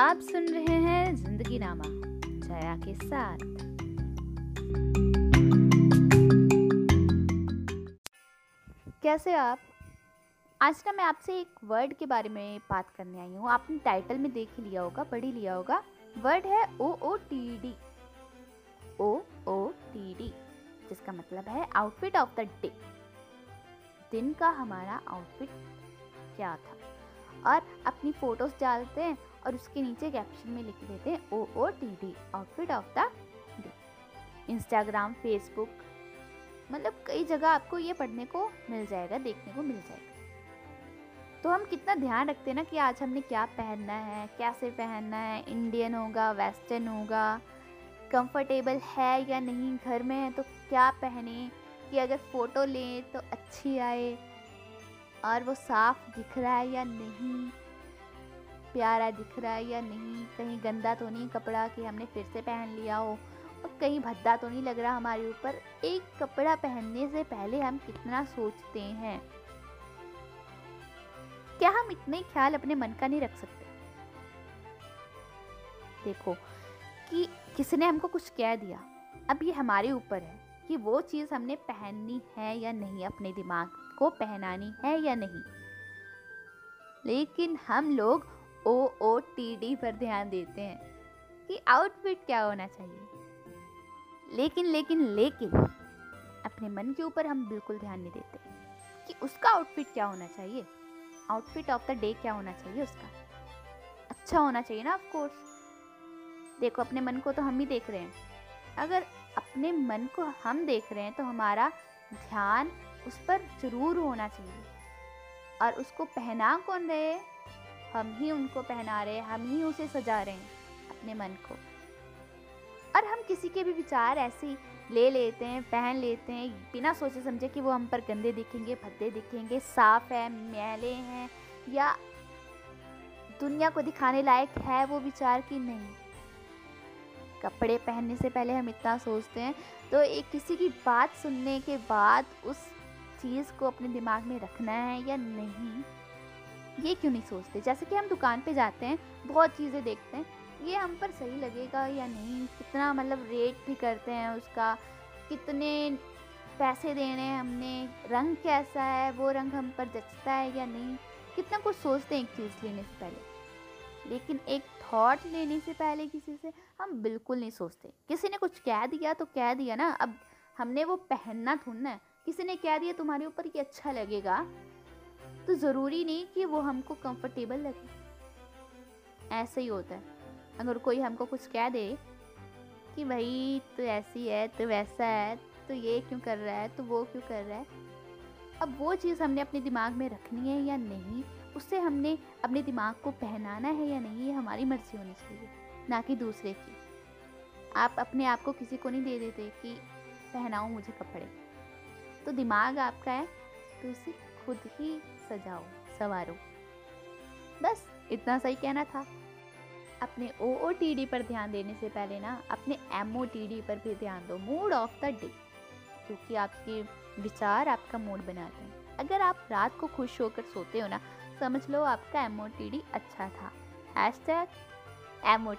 आप सुन रहे हैं ज़िंदगी नामा जया के साथ। कैसे आप? आज ना मैं आपसे एक वर्ड के बारे में बात करने आई हूँ। आपने टाइटल में देख लिया होगा, पढ़ लिया होगा। वर्ड है O O T D O O T D जिसका मतलब है आउटफिट ऑफ़ द डे दिन का हमारा आउटफिट क्या था? और अपनी फ़ोटोज़ डालते हैं और उसके नीचे कैप्शन में लिख देते हैं O O T D outfit of the day Instagram Facebook मतलब कई जगह आपको ये पढ़ने को मिल जाएगा, देखने को मिल जाएगा। तो हम कितना ध्यान रखते हैं ना कि आज हमने क्या पहनना है, कैसे पहनना है इंडियन होगा वेस्टर्न होगा कंफर्टेबल है या नहीं, घर में है तो क्या पहने, कि अगर फ़ोटो लें तो अच्छी आए और वो साफ़ दिख रहा है या नहीं? प्यारा दिख रहा है या नहीं? कहीं गंदा तो नहीं कपड़ा कि हमने फिर से पहन लिया हो? और कहीं भद्दा तो नहीं लग रहा हमारे ऊपर एक कपड़ा पहनने से पहले हम कितना सोचते हैं? क्या हम इतने ख्याल अपने मन का नहीं रख सकते? देखो, कि किसने हमको कुछ कह दिया? अब ये हमारे ऊपर है। कि वो चीज़ हमने पहननी है या नहीं, अपने दिमाग को पहनानी है या नहीं। लेकिन हम लोग ओ ओ टी डी पर ध्यान देते हैं कि आउटफिट क्या होना चाहिए। लेकिन लेकिन लेकिन अपने मन के ऊपर हम बिल्कुल ध्यान नहीं देते कि उसका आउटफिट क्या होना चाहिए। आउटफिट ऑफ़ द डे क्या होना चाहिए उसका? अच्छा होना चाहिए ना ऑफ़ कोर्स देखो, अपने मन को तो हम ही देख रहे हैं। अगर अपने मन को हम देख रहे हैं तो हमारा ध्यान उस पर ज़रूर होना चाहिए। और उसको पहना कौन रहे हम ही उनको पहना रहे हैं, हम ही उसे सजा रहे हैं अपने मन को। और हम किसी के भी विचार ऐसे ही ले लेते हैं, पहन लेते हैं, बिना सोचे समझे कि वो हम पर गंदे दिखेंगे, भद्दे दिखेंगे, साफ़ है, मैले हैं, या दुनिया को दिखाने लायक है वो विचार कि नहीं। कपड़े पहनने से पहले हम इतना सोचते हैं। तो एक किसी की बात सुनने के बाद उस चीज़ को अपने दिमाग में रखना है या नहीं, ये क्यों नहीं सोचते? जैसे कि हम दुकान पे जाते हैं, बहुत चीज़ें देखते हैं, ये हम पर सही लगेगा या नहीं? कितना मतलब रेट भी करते हैं उसका, कितने पैसे देने हैं हमने, रंग कैसा है, वो रंग हम पर जचता है या नहीं? कितना कुछ सोचते हैं एक चीज़ लेने से पहले। लेकिन एक थॉट लेने से पहले किसी से हम बिल्कुल नहीं सोचते। किसी ने कुछ कह दिया तो कह दिया ना। अब हमने वो पहनना थोड़ना है। किसी ने कह दिया तुम्हारे ऊपर ये अच्छा लगेगा तो ज़रूरी नहीं कि वो हमको कंफर्टेबल लगे। ऐसे ही होता है। अगर कोई हमको कुछ कह दे कि, भाई तो ऐसी है तो वैसा है तो ये क्यों कर रहा है तो वो क्यों कर रहा है? अब वो चीज़ हमने अपने दिमाग में रखनी है या नहीं, उससे हमने अपने दिमाग को पहनाना है या नहीं, ये हमारी मर्ज़ी होनी चाहिए, ना कि दूसरे की। आप अपने आप को किसी को नहीं दे देते कि पहनाओ मुझे कपड़े। तो दिमाग आपका है तो उसे खुद ही सजाओ, सवारो। बस, इतना सही कहना था। अपने ओ ओ टी डी पर ध्यान देने से पहले ना, अपने एम ओ टी डी पर भी ध्यान दो मूड ऑफ़ द डे क्योंकि आपके विचार आपका मूड बनाते हैं। अगर आप रात को खुश होकर सोते हो ना, समझ लो आपका एम अच्छा था। Hash tag M